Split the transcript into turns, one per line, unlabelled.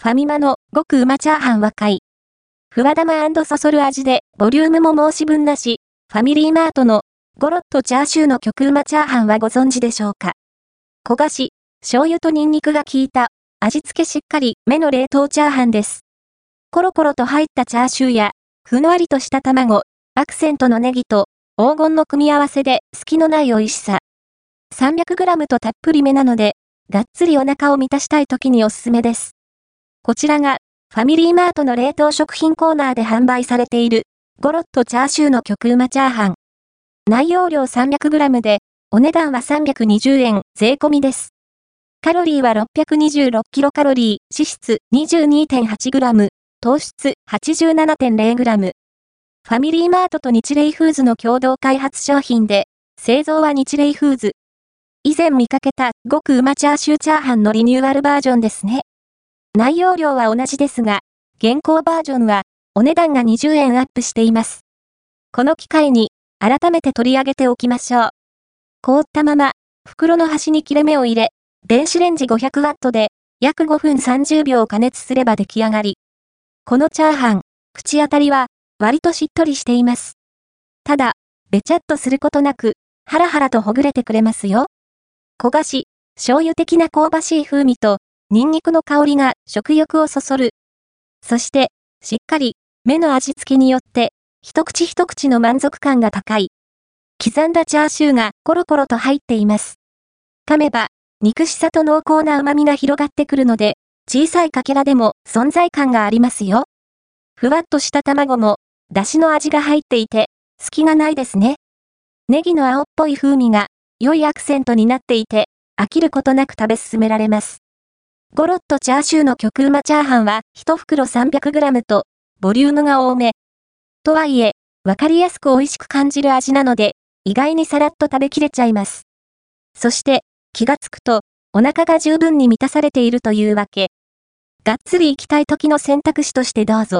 ファミマの極うまチャーハンは買い。ふわ玉そそる味で、ボリュームも申し分なし、ファミリーマートのゴロッとチャーシューの極うまチャーハンはご存知でしょうか焦がし、醤油とニンニクが効いた、味付けしっかり、目の冷凍チャーハンです。コロコロと入ったチャーシューや、ふんわりとした卵、アクセントのネギと、黄金の組み合わせで、隙のない美味しさ。300g とたっぷりめなので、がっつりお腹を満たしたい時におすすめです。こちらが、ファミリーマートの冷凍食品コーナーで販売されている、ゴロッとチャーシューの極うまチャーハン。内容量 300g で、お値段は320円、税込みです。カロリーは 626kcal、脂質 22.8g、糖質 87.0g。ファミリーマートと日霊フーズの共同開発商品で、製造は日霊フーズ。以前見かけた、極うまチャーシューチャーハンのリニューアルバージョンですね。内容量は同じですが、現行バージョンは、お値段が20円アップしています。この機会に、改めて取り上げておきましょう。凍ったまま、袋の端に切れ目を入れ、電子レンジ 500W で、約5分30秒加熱すれば出来上がり。このチャーハン、口当たりは、割としっとりしています。ただ、べちゃっとすることなく、ハラハラとほぐれてくれますよ。焦がし、醤油的な香ばしい風味と、ニンニクの香りが食欲をそそる。そして、しっかり、目の味付けによって、一口一口の満足感が高い。刻んだチャーシューがコロコロと入っています。噛めば、肉しさと濃厚な旨味が広がってくるので、小さいかけらでも存在感がありますよ。ふわっとした卵も、だしの味が入っていて、隙がないですね。ネギの青っぽい風味が、良いアクセントになっていて、飽きることなく食べ進められます。ゴロッとチャーシューの極うまチャーハンは1袋 300g と、ボリュームが多め。とはいえ、わかりやすく美味しく感じる味なので、意外にさらっと食べきれちゃいます。そして、気がつくと、お腹が十分に満たされているというわけ。がっつり行きたい時の選択肢としてどうぞ。